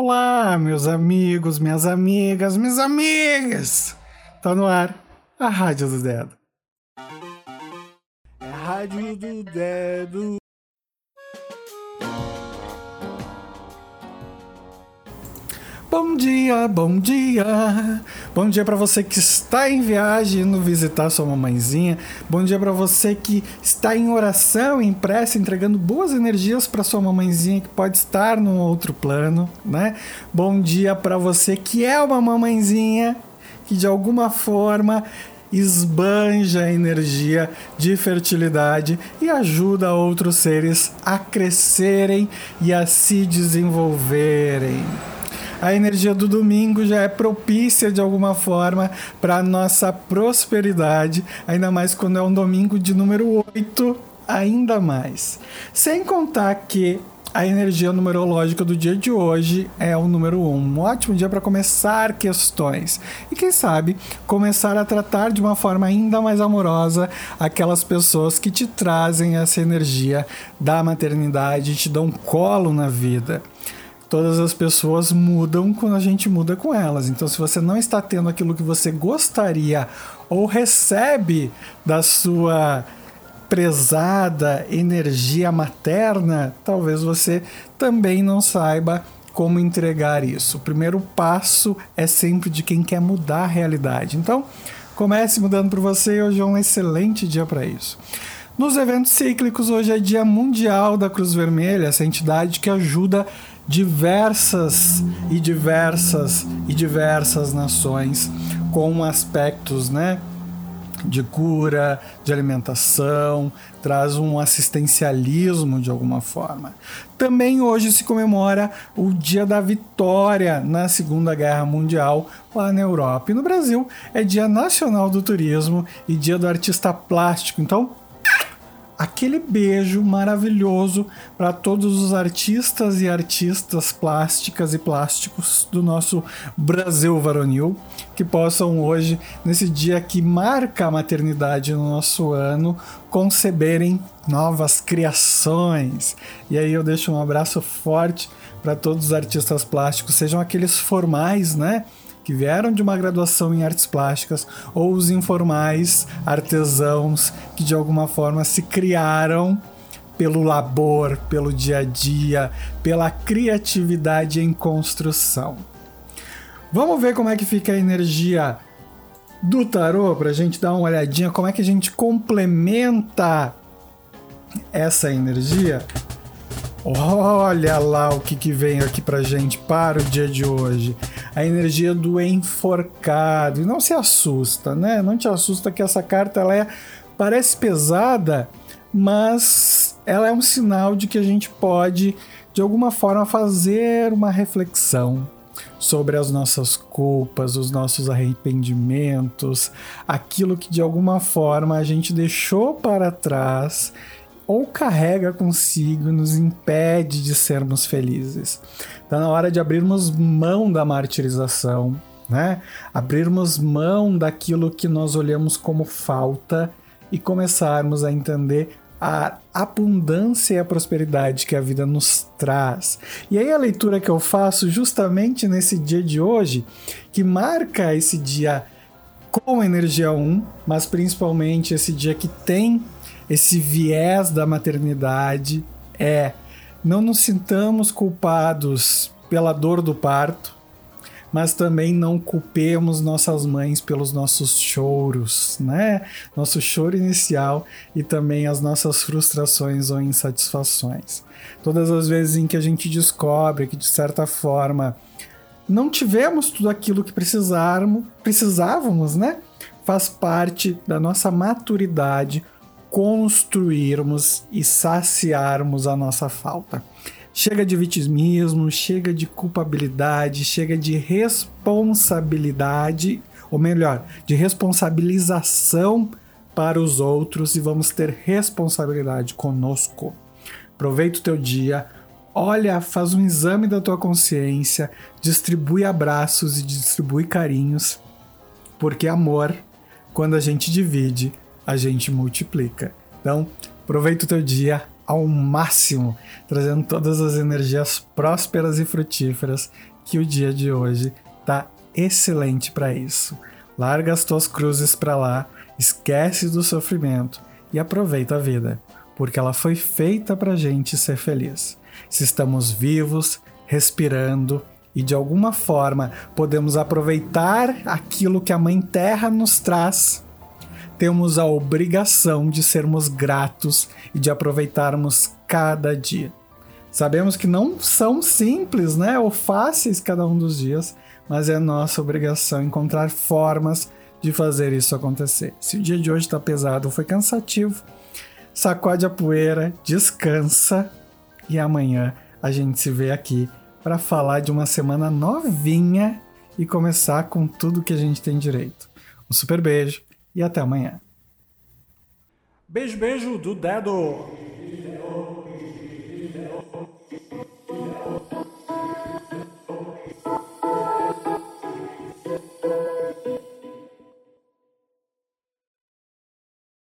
Olá, meus amigos, minhas amigas, minhas amigas! Tá no ar a Rádio do Dedo. É a Rádio do Dedo. Bom dia, bom dia. Bom dia para você que está em viagem indo visitar sua mamãezinha. Bom dia para você que está em oração, em prece, entregando boas energias para sua mamãezinha que pode estar num outro plano, né? Bom dia para você que é uma mamãezinha que de alguma forma esbanja a energia de fertilidade e ajuda outros seres a crescerem e a se desenvolverem a energia do domingo já é propícia de alguma forma para nossa prosperidade, ainda mais quando é um domingo de número 8, ainda mais. Sem contar que a energia numerológica do dia de hoje é o número 1. Um ótimo dia para começar questões. E quem sabe começar a tratar de uma forma ainda mais amorosa aquelas pessoas que te trazem essa energia da maternidade, te dão colo na vida todas as pessoas mudam quando a gente muda com elas. Então, se você não está tendo aquilo que você gostaria ou recebe da sua prezada energia materna, talvez você também não saiba como entregar isso. O primeiro passo é sempre de quem quer mudar a realidade. Então, comece mudando para você. Hoje é um excelente dia para isso. Nos eventos cíclicos, hoje é Dia Mundial da Cruz Vermelha, essa entidade que ajuda diversas e diversas e diversas nações com aspectos, né? de cura, de alimentação, traz um assistencialismo de alguma forma. Também hoje se comemora o Dia da Vitória na Segunda Guerra Mundial lá na Europa. E no Brasil é Dia Nacional do Turismo e Dia do Artista Plástico. Então, aquele beijo maravilhoso para todos os artistas e artistas plásticas e plásticos do nosso Brasil varonil que possam hoje, nesse dia que marca a maternidade no nosso ano, conceberem novas criações. E aí eu deixo um abraço forte para todos os artistas plásticos, sejam aqueles formais, né? Que vieram de uma graduação em artes plásticas ou os informais artesãos que de alguma forma se criaram pelo labor, pelo dia a dia, pela criatividade em construção. Vamos ver como é que fica a energia do tarô para a gente dar uma olhadinha como é que a gente complementa essa energia. Olha lá o que, que vem aqui pra gente para o dia de hoje. A energia do enforcado. E não se assusta, né? Não te assusta que essa carta ela é, parece pesada, mas ela é um sinal de que a gente pode, de alguma forma, fazer uma reflexão sobre as nossas culpas, os nossos arrependimentos, aquilo que de alguma forma a gente deixou para trás ou carrega consigo nos impede de sermos felizes. Está na hora de abrirmos mão da martirização, né? Abrirmos mão daquilo que nós olhamos como falta e começarmos a entender a abundância e a prosperidade que a vida nos traz. E aí a leitura que eu faço justamente nesse dia de hoje, que marca esse dia com energia 1, mas principalmente esse dia que tem esse viés da maternidade é não nos sintamos culpados pela dor do parto, mas também não culpemos nossas mães pelos nossos choros, né? Nosso choro inicial e também as nossas frustrações ou insatisfações. Todas as vezes em que a gente descobre que de certa forma não tivemos tudo aquilo que precisávamos, precisávamos, né? Faz parte da nossa maturidade construirmos e saciarmos a nossa falta. Chega de vitimismo, chega de culpabilidade, chega de responsabilidade, ou melhor, de responsabilização para os outros e vamos ter responsabilidade conosco. Aproveita o teu dia, olha, faz um exame da tua consciência, distribui abraços e distribui carinhos, porque amor, quando a gente divide, a gente multiplica. Então, aproveita o teu dia, ao máximo, trazendo todas as energias prósperas e frutíferas que o dia de hoje tá excelente para isso. Larga as tuas cruzes para lá, esquece do sofrimento e aproveita a vida, porque ela foi feita para gente ser feliz. Se estamos vivos, respirando e de alguma forma podemos aproveitar aquilo que a Mãe Terra nos traz, temos a obrigação de sermos gratos e de aproveitarmos cada dia. Sabemos que não são simples, né, ou fáceis cada um dos dias, mas é nossa obrigação encontrar formas de fazer isso acontecer. Se o dia de hoje está pesado, foi cansativo, sacode a poeira, descansa e amanhã a gente se vê aqui para falar de uma semana novinha e começar com tudo que a gente tem direito. Um super beijo e até amanhã. Beijo, beijo do dedo.